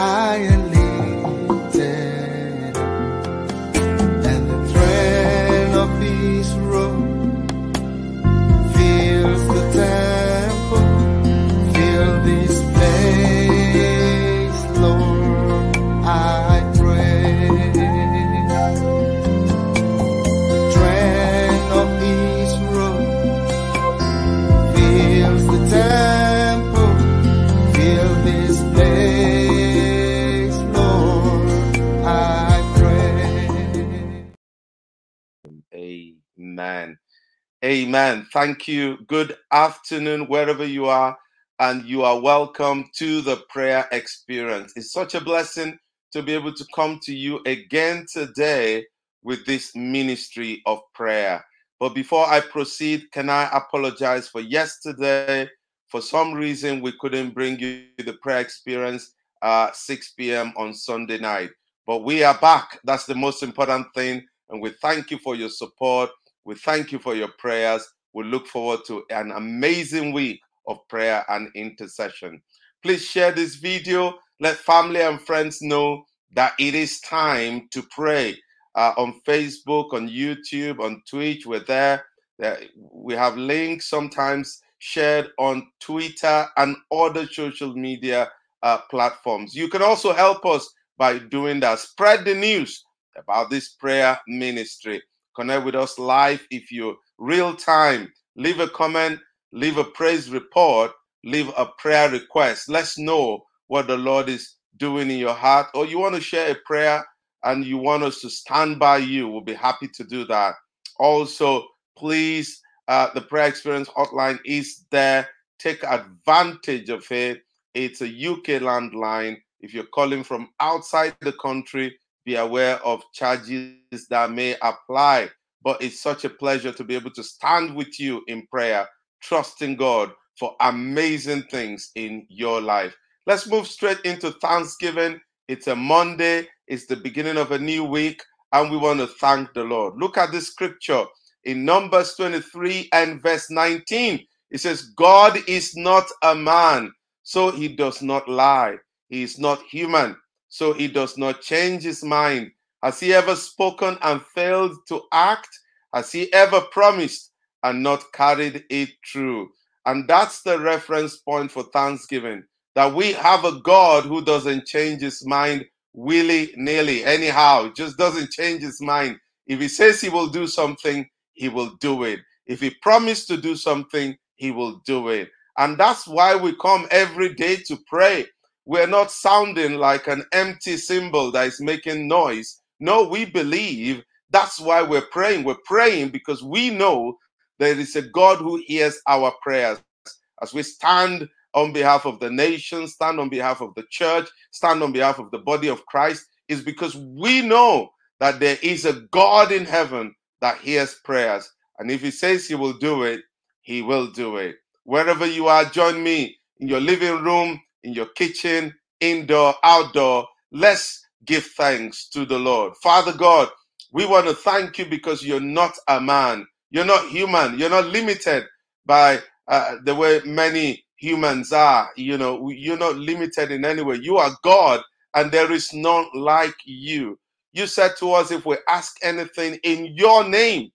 and lifted, Amen. Thank you. Good afternoon, wherever you are, and you are welcome to the prayer experience. It's such a blessing to be able to come to you again today with this ministry of prayer. But before I proceed, can I apologize for yesterday? For some reason, we couldn't bring you the prayer experience at 6 p.m. on Sunday night. But we are back. That's the most important thing. And we thank you for your support. We thank you for your prayers. We look forward to an amazing week of prayer and intercession. Please share this video. Let family and friends know that it is time to pray. Uh, on Facebook, on YouTube, on Twitch, we're there. There- We have links sometimes shared on Twitter and other social media uh, platforms. You can also help us by doing that. Spread the news about this prayer ministry. Connect with us live if you're real time. Leave a comment, leave a praise report, leave a prayer request. Let's know what the Lord is doing in your heart, or you want to share a prayer and you want us to stand by you. We'll be happy to do that. Also, please, uh, the prayer experience hotline is there. Take advantage of it. It's a UK landline. If you're calling from outside the country, be aware of charges that may apply. But it's such a pleasure to be able to stand with you in prayer, trusting God for amazing things in your life. Let's move straight into Thanksgiving. It's a Monday, it's the beginning of a new week, and we want to thank the Lord. Look at this scripture in Numbers 23 and verse 19. It says, God is not a man, so he does not lie. He is not human, so he does not change his mind. Has he ever spoken and failed to act? Has he ever promised and not carried it through? And that's the reference point for Thanksgiving that we have a God who doesn't change his mind willy nilly, anyhow, just doesn't change his mind. If he says he will do something, he will do it. If he promised to do something, he will do it. And that's why we come every day to pray. We're not sounding like an empty cymbal that is making noise. No, we believe that's why we're praying. We're praying because we know there is a God who hears our prayers. As we stand on behalf of the nation, stand on behalf of the church, stand on behalf of the body of Christ, is because we know that there is a God in heaven that hears prayers. And if He says He will do it, He will do it. Wherever you are, join me in your living room, in your kitchen, indoor, outdoor. Let's give thanks to the Lord. Father God, we want to thank you because you're not a man. You're not human. You're not limited by uh, the way many humans are. You know, you're not limited in any way. You are God, and there is none like you. You said to us, if we ask anything in your name,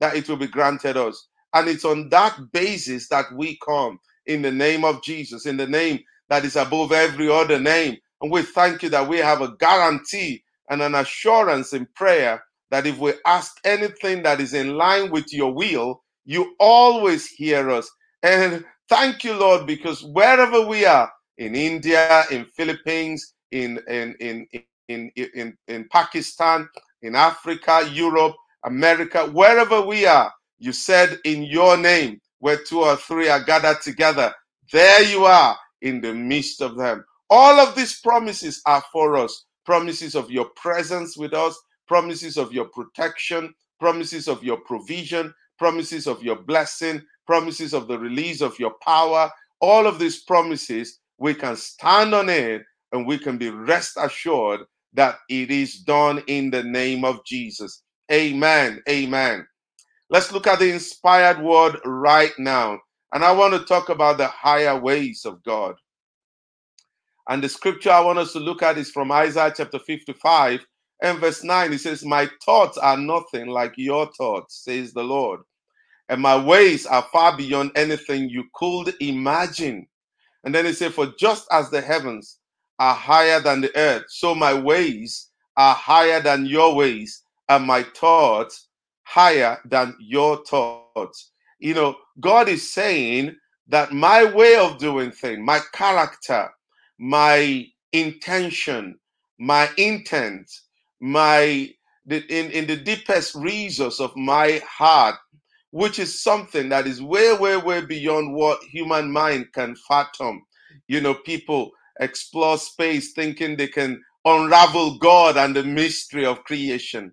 that it will be granted us. And it's on that basis that we come in the name of Jesus, in the name that is above every other name. And we thank you that we have a guarantee and an assurance in prayer that if we ask anything that is in line with your will, you always hear us. And thank you, Lord, because wherever we are, in India, in Philippines, in in in in in, in Pakistan, in Africa, Europe, America, wherever we are, you said in your name, where two or three are gathered together, there you are in the midst of them. All of these promises are for us promises of your presence with us, promises of your protection, promises of your provision, promises of your blessing, promises of the release of your power. All of these promises, we can stand on it and we can be rest assured that it is done in the name of Jesus. Amen. Amen. Let's look at the inspired word right now. And I want to talk about the higher ways of God. And the scripture I want us to look at is from Isaiah chapter 55 and verse 9. It says, My thoughts are nothing like your thoughts, says the Lord. And my ways are far beyond anything you could imagine. And then it says, For just as the heavens are higher than the earth, so my ways are higher than your ways, and my thoughts higher than your thoughts. You know, God is saying that my way of doing things, my character, my intention, my intent, my in, in the deepest reasons of my heart, which is something that is way, way, way beyond what human mind can fathom. You know, people explore space thinking they can unravel God and the mystery of creation.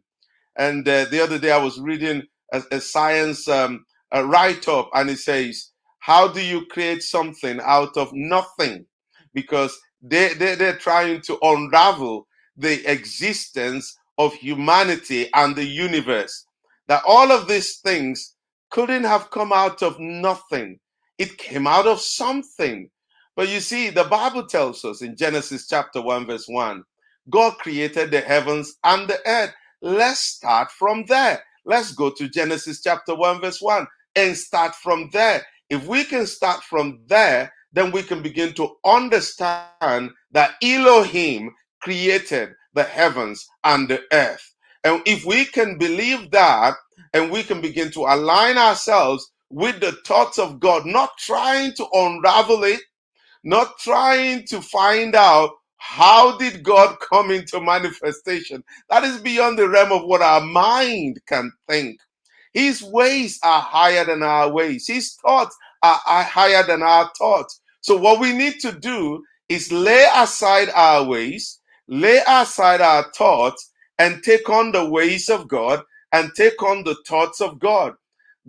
And uh, the other day I was reading a, a science um, a write up, and it says, How do you create something out of nothing? Because they, they, they're trying to unravel the existence of humanity and the universe. That all of these things couldn't have come out of nothing, it came out of something. But you see, the Bible tells us in Genesis chapter 1, verse 1, God created the heavens and the earth. Let's start from there. Let's go to Genesis chapter 1, verse 1 and start from there. If we can start from there, then we can begin to understand that Elohim created the heavens and the earth. And if we can believe that and we can begin to align ourselves with the thoughts of God, not trying to unravel it, not trying to find out how did God come into manifestation. That is beyond the realm of what our mind can think. His ways are higher than our ways. His thoughts are, higher than our thoughts. So what we need to do is lay aside our ways, lay aside our thoughts, and take on the ways of God and take on the thoughts of God.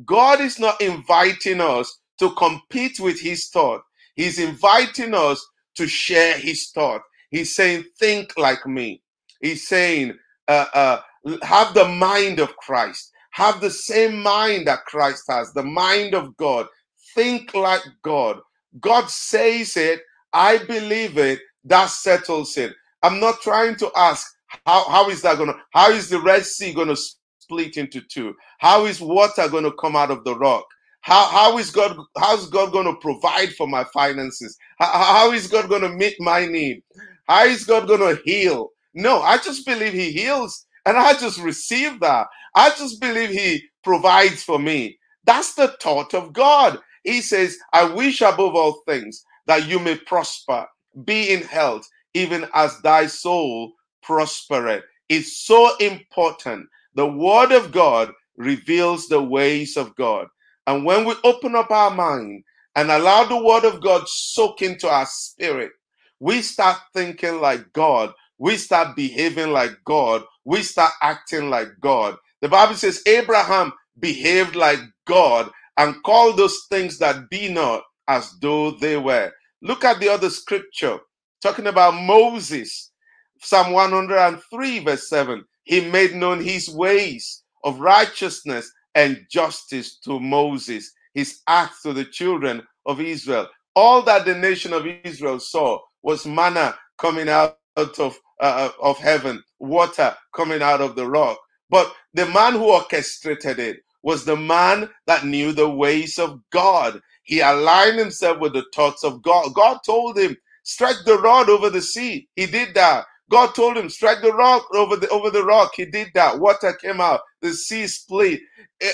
God is not inviting us to compete with his thought. He's inviting us to share his thought. He's saying, think like me. He's saying, uh, uh, have the mind of Christ. Have the same mind that Christ has, the mind of God. Think like God. God says it. I believe it. That settles it. I'm not trying to ask how, how is that going to, how is the Red Sea going to split into two? How is water going to come out of the rock? How, how is God how is God going to provide for my finances? How, how is God going to meet my need? How is God going to heal? No, I just believe He heals, and I just receive that. I just believe He provides for me. That's the thought of God. He says, "I wish above all things that you may prosper, be in health, even as thy soul prospereth." It's so important. The Word of God reveals the ways of God. And when we open up our mind and allow the word of God soak into our spirit, we start thinking like God. We start behaving like God. We start acting like God. The Bible says Abraham behaved like God and called those things that be not as though they were. Look at the other scripture talking about Moses. Psalm 103, verse 7. He made known his ways of righteousness and justice to Moses, his acts to the children of Israel. All that the nation of Israel saw was manna coming out of, uh, of heaven, water coming out of the rock. But the man who orchestrated it was the man that knew the ways of God. He aligned himself with the thoughts of God. God told him, stretch the rod over the sea. He did that. God told him, strike the rock over the over the rock. He did that. Water came out. The sea split.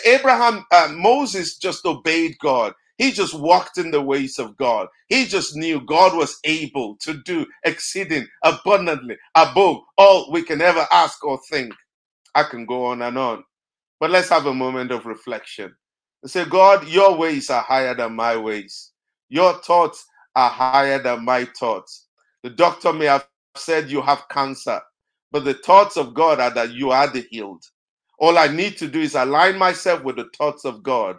Abraham, uh, Moses just obeyed God. He just walked in the ways of God. He just knew God was able to do exceeding abundantly above all we can ever ask or think. I can go on and on. But let's have a moment of reflection and say, God, your ways are higher than my ways. Your thoughts are higher than my thoughts. The doctor may have said you have cancer, but the thoughts of God are that you are the healed. All I need to do is align myself with the thoughts of God.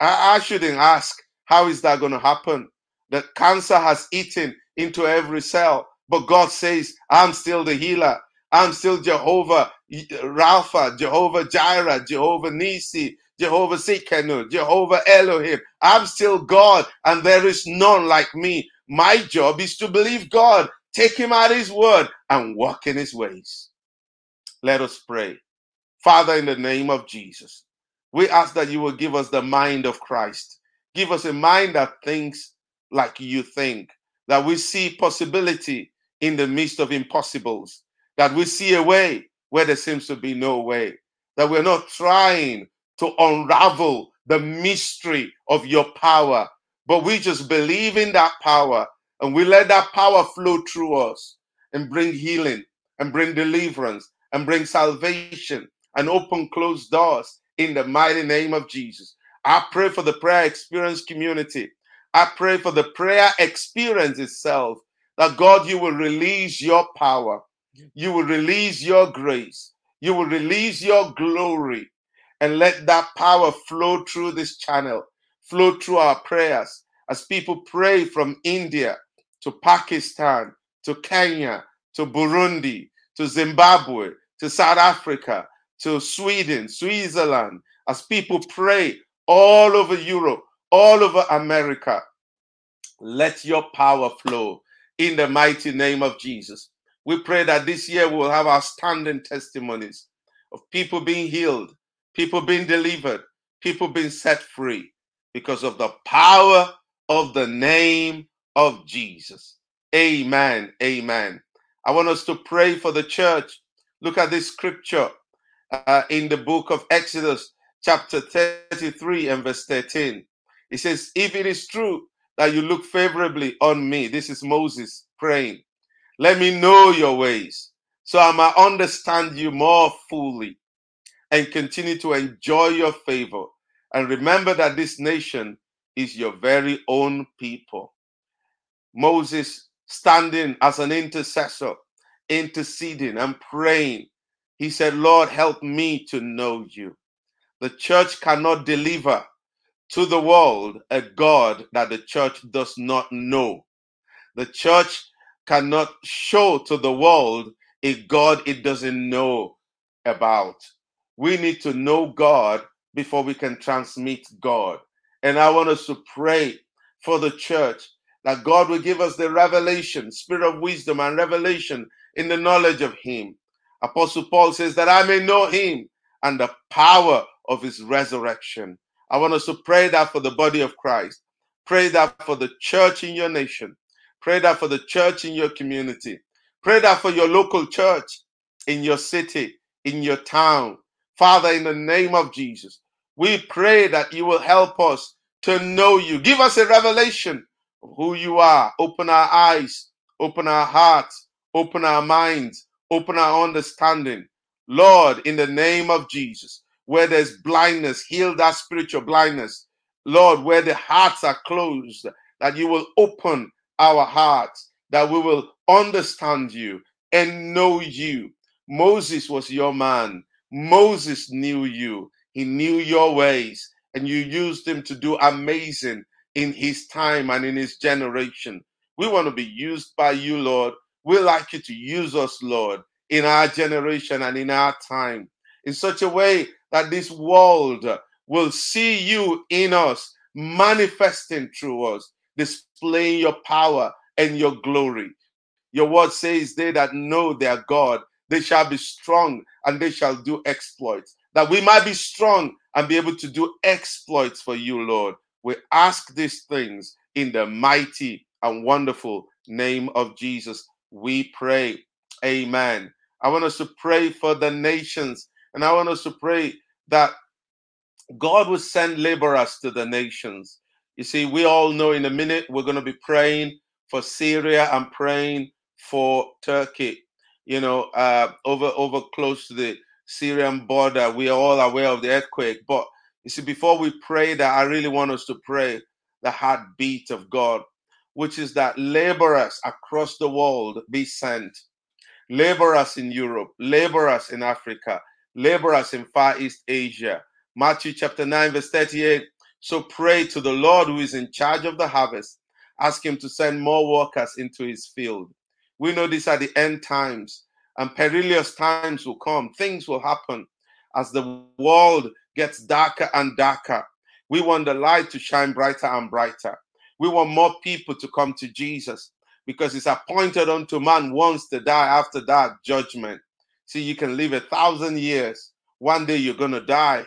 I, I shouldn't ask, how is that going to happen? The cancer has eaten into every cell, but God says, I'm still the healer. I'm still Jehovah Rapha, Jehovah Jireh, Jehovah Nisi, Jehovah Tsidkenu, Jehovah Elohim. I'm still God, and there is none like me. My job is to believe God take him at his word, and walk in his ways. Let us pray. Father, in the name of Jesus, we ask that you will give us the mind of Christ. Give us a mind that thinks like you think, that we see possibility in the midst of impossibles, that we see a way where there seems to be no way, that we're not trying to unravel the mystery of your power, but we just believe in that power and we let that power flow through us and bring healing and bring deliverance and bring salvation and open closed doors in the mighty name of Jesus. I pray for the prayer experience community. I pray for the prayer experience itself that God, you will release your power, you will release your grace, you will release your glory, and let that power flow through this channel, flow through our prayers. As people pray from India to Pakistan to Kenya to Burundi to Zimbabwe to South Africa to Sweden, Switzerland, as people pray all over Europe, all over America. Let your power flow in the mighty name of Jesus. We pray that this year we will have outstanding testimonies of people being healed, people being delivered, people being set free because of the power of the name of Jesus. Amen. Amen. I want us to pray for the church. Look at this scripture uh, in the book of Exodus, chapter 33 and verse 13. It says, If it is true that you look favorably on me, this is Moses praying, let me know your ways so I might understand you more fully and continue to enjoy your favor. And remember that this nation is your very own people. Moses standing as an intercessor, interceding and praying. He said, Lord, help me to know you. The church cannot deliver to the world a God that the church does not know. The church cannot show to the world a God it doesn't know about. We need to know God before we can transmit God. And I want us to pray for the church that God will give us the revelation, spirit of wisdom and revelation in the knowledge of Him. Apostle Paul says that I may know Him and the power of His resurrection. I want us to pray that for the body of Christ. Pray that for the church in your nation. Pray that for the church in your community. Pray that for your local church in your city, in your town. Father, in the name of Jesus, we pray that you will help us to know you. Give us a revelation of who you are. Open our eyes, open our hearts, open our minds, open our understanding. Lord, in the name of Jesus, where there's blindness, heal that spiritual blindness. Lord, where the hearts are closed, that you will open our hearts, that we will understand you and know you. Moses was your man. Moses knew you. He knew your ways, and you used him to do amazing in his time and in his generation. We want to be used by you, Lord. We like you to use us, Lord, in our generation and in our time in such a way that this world will see you in us, manifesting through us, displaying your power and your glory. Your word says, They that know their God, they shall be strong and they shall do exploits. That we might be strong and be able to do exploits for you, Lord. We ask these things in the mighty and wonderful name of Jesus. We pray. Amen. I want us to pray for the nations and I want us to pray that God will send laborers to the nations. You see, we all know in a minute we're going to be praying for Syria and praying for Turkey. You know, uh, over over close to the Syrian border, we are all aware of the earthquake. But you see, before we pray that, I really want us to pray the heartbeat of God, which is that laborers across the world be sent. Laborers in Europe, laborers in Africa, laborers in Far East Asia. Matthew chapter 9, verse 38. So pray to the Lord who is in charge of the harvest. Ask him to send more workers into his field. We know these are the end times, and perilous times will come. Things will happen as the world gets darker and darker. We want the light to shine brighter and brighter. We want more people to come to Jesus. because it's appointed unto man once to die after that judgment. See, you can live a thousand years. One day you're going to die.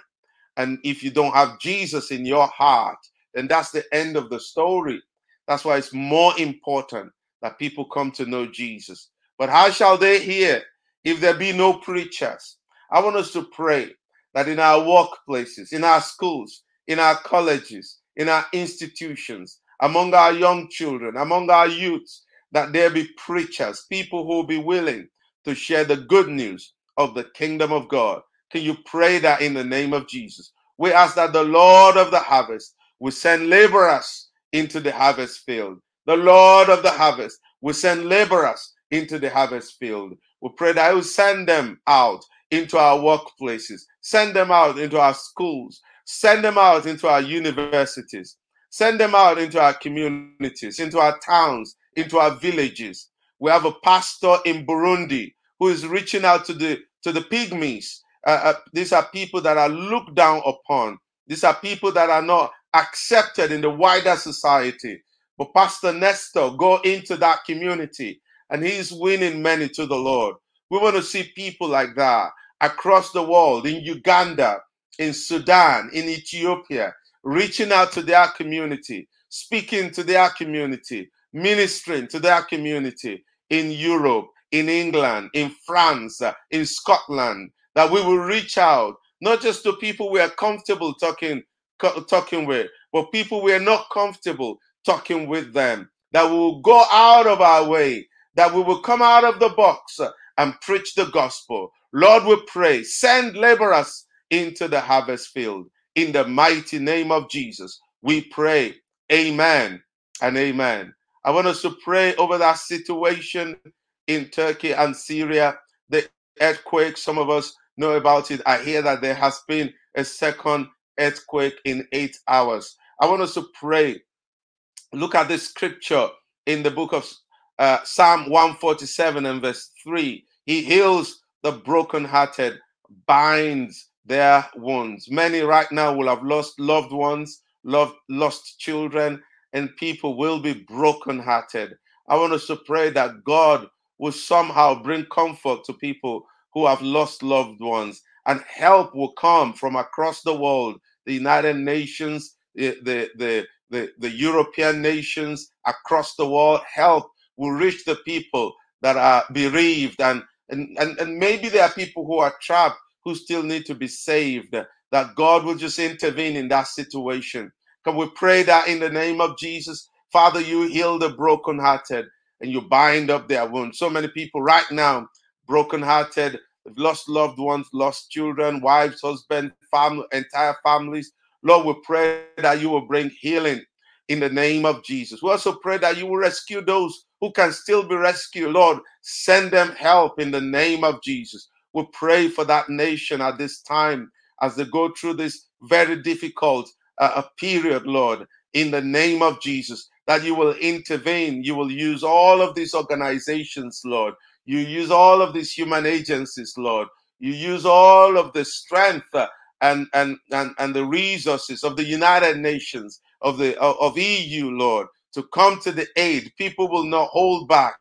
And if you don't have Jesus in your heart, then that's the end of the story. That's why it's more important that people come to know Jesus. But how shall they hear if there be no preachers? I want us to pray that in our workplaces, in our schools, in our colleges, in our institutions, among our young children, among our youths, that there be preachers, people who will be willing to share the good news of the kingdom of God. Can you pray that in the name of Jesus? We ask that the Lord of the harvest will send laborers into the harvest field. The Lord of the harvest will send laborers into the harvest field. We pray that He will send them out into our workplaces, send them out into our schools, send them out into our universities, send them out into our communities, into our towns, into our villages. We have a pastor in Burundi who is reaching out to the to the pygmies. Uh, uh, these are people that are looked down upon. These are people that are not accepted in the wider society. But Pastor Nestor go into that community and he's winning many to the Lord. We want to see people like that across the world, in Uganda, in Sudan, in Ethiopia, reaching out to their community, speaking to their community, ministering to their community in Europe, in England, in France, uh, in Scotland, that we will reach out not just to people we are comfortable talking talking with, but people we are not comfortable talking with them. That we will go out of our way, that we will come out of the box and preach the gospel. Lord, we pray, send laborers into the harvest field. In the mighty name of Jesus, we pray. Amen and amen. I want us to pray over that situation in Turkey and Syria, the earthquake. Some of us know about it. I hear that there has been a second earthquake in eight hours. I want us to pray. Look at this scripture in the book of uh, Psalm 147 and verse 3. He heals the brokenhearted, binds their wounds. Many right now will have lost loved ones, loved, lost children, and people will be brokenhearted. I want us to pray that God will somehow bring comfort to people who have lost loved ones, and help will come from across the world the United Nations, the, the, the, the, the European nations across the world. Help will reach the people that are bereaved and, and, and, and maybe there are people who are trapped who still need to be saved, that God will just intervene in that situation. Can we pray that in the name of Jesus? Father, you heal the brokenhearted and you bind up their wounds. So many people right now, brokenhearted, lost loved ones, lost children, wives, husbands, family, entire families. Lord, we pray that you will bring healing in the name of Jesus. We also pray that you will rescue those who can still be rescued. Lord, send them help in the name of Jesus. We pray for that nation at this time as they go through this very difficult uh, period, Lord, in the name of Jesus, that you will intervene. You will use all of these organizations, Lord. You use all of these human agencies, Lord. You use all of the strength uh, and, and, and, and the resources of the United Nations, of the of EU, Lord, to come to the aid. People will not hold back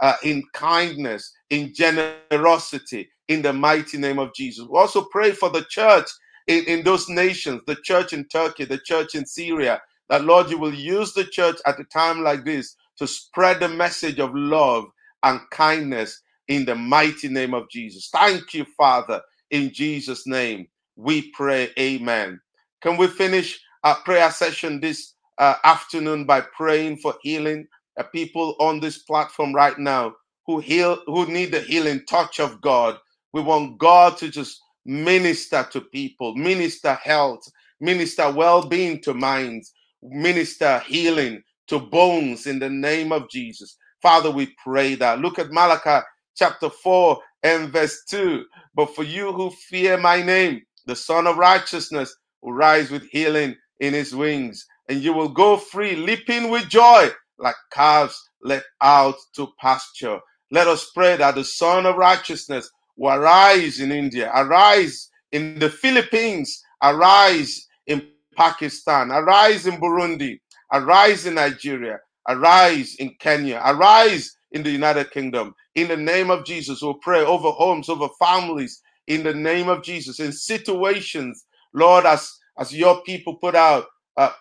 uh, in kindness, in generosity, in the mighty name of Jesus. We also pray for the church in, in those nations, the church in Turkey, the church in Syria, that Lord, you will use the church at a time like this to spread the message of love and kindness in the mighty name of Jesus. Thank you, Father. In Jesus' name, we pray. Amen. Can we finish our prayer session this uh, afternoon by praying for healing? Uh, people on this platform right now who heal, who need the healing touch of God. We want God to just minister to people, minister health, minister well-being to minds, minister healing to bones in the name of Jesus. Father, we pray that. Look at Malachi chapter 4 and verse 2. But for you who fear my name, the Son of Righteousness will rise with healing in his wings, and you will go free, leaping with joy like calves let out to pasture. Let us pray that the Son of Righteousness will arise in India, arise in the Philippines, arise in Pakistan, arise in Burundi, arise in Nigeria, Arise in Kenya. Arise in the United Kingdom. In the name of Jesus, we'll pray over homes, over families. In the name of Jesus, in situations, Lord, as as your people put out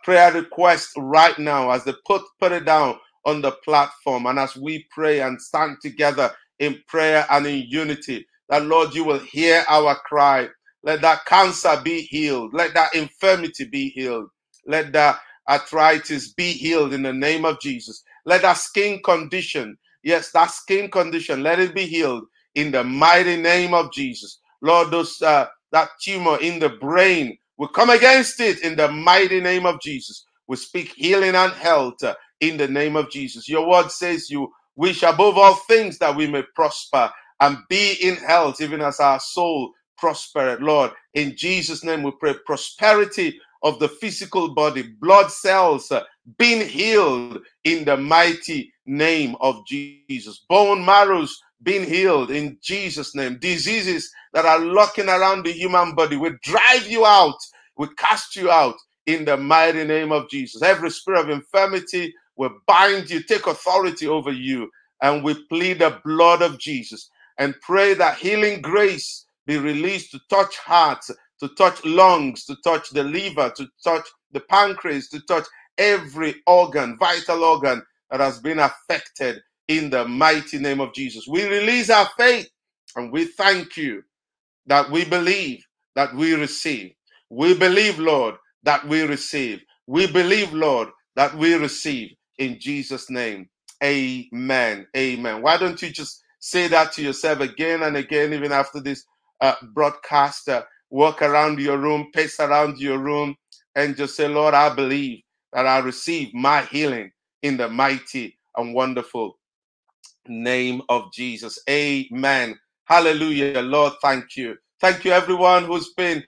prayer requests right now, as they put put it down on the platform, and as we pray and stand together in prayer and in unity, that Lord, you will hear our cry. Let that cancer be healed. Let that infirmity be healed. Let that arthritis be healed in the name of Jesus. Let that skin condition, yes, that skin condition, let it be healed in the mighty name of Jesus. Lord, those uh, that tumor in the brain, we come against it in the mighty name of Jesus. We speak healing and health uh, in the name of Jesus. Your word says you wish above all things that we may prosper and be in health, even as our soul prospered. Lord, in Jesus' name we pray prosperity of the physical body, blood cells uh, being healed in the mighty name of Jesus. Bone marrows being healed in Jesus' name. Diseases that are lurking around the human body, we drive you out, we cast you out in the mighty name of Jesus. Every spirit of infirmity will bind you, take authority over you, and we plead the blood of Jesus and pray that healing grace be released to touch hearts, to touch lungs, to touch the liver, to touch the pancreas, to touch every organ, vital organ that has been affected in the mighty name of Jesus. We release our faith and we thank you that we believe that we receive. We believe, Lord, that we receive. We believe, Lord, that we receive in Jesus' name. Amen. Amen. Why don't you just say that to yourself again and again, even after this uh, broadcast? Uh, walk around your room, pace around your room, and just say, Lord, I believe that I receive my healing in the mighty and wonderful name of Jesus. Amen. Hallelujah. Lord, thank you. Thank you, everyone who's been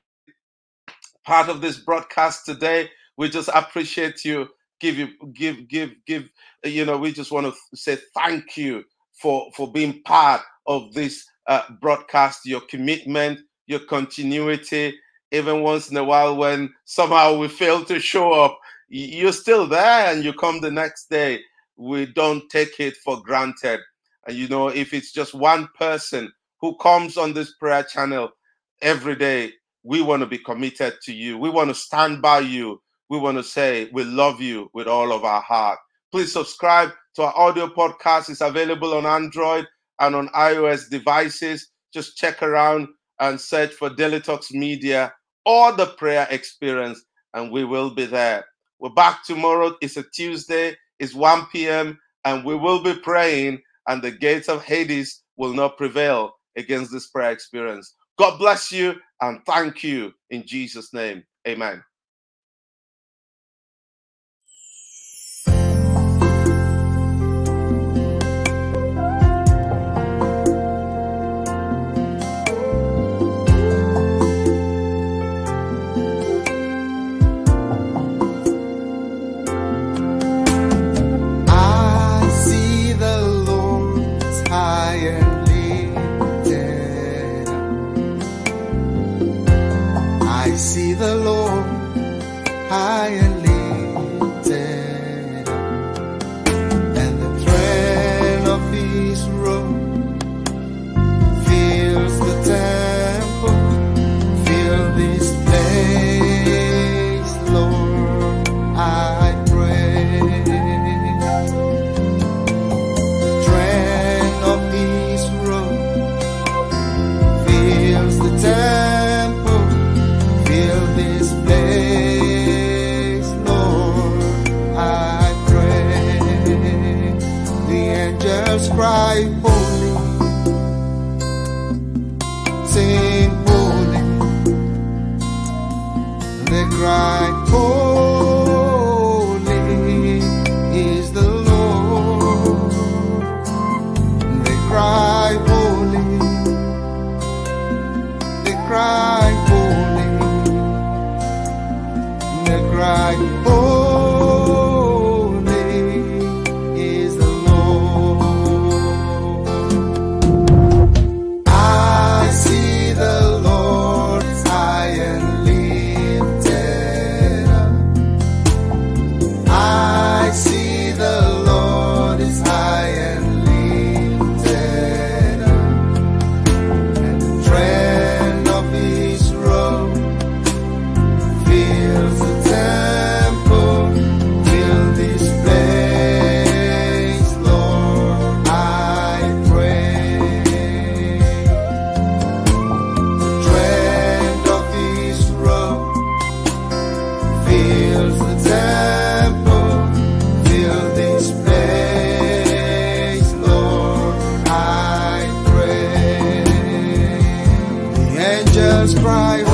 part of this broadcast today. We just appreciate you. Give you, give, give, give. You know, we just want to say thank you for for being part of this uh, broadcast. Your commitment, your continuity. Even once in a while, when somehow we fail to show up, you're still there, and you come the next day. We don't take it for granted. And you know, if it's just one person who comes on this prayer channel every day, we want to be committed to you. We want to stand by you. We want to say we love you with all of our heart. Please subscribe to our audio podcast. It's available on Android and on iOS devices. Just check around and search for Daily Talks Media or the prayer experience, and we will be there. We're back tomorrow. It's a Tuesday, it's 1 p.m., and we will be praying, and the gates of Hades will not prevail against this prayer experience. God bless you and thank you in Jesus' name. Amen. just cry.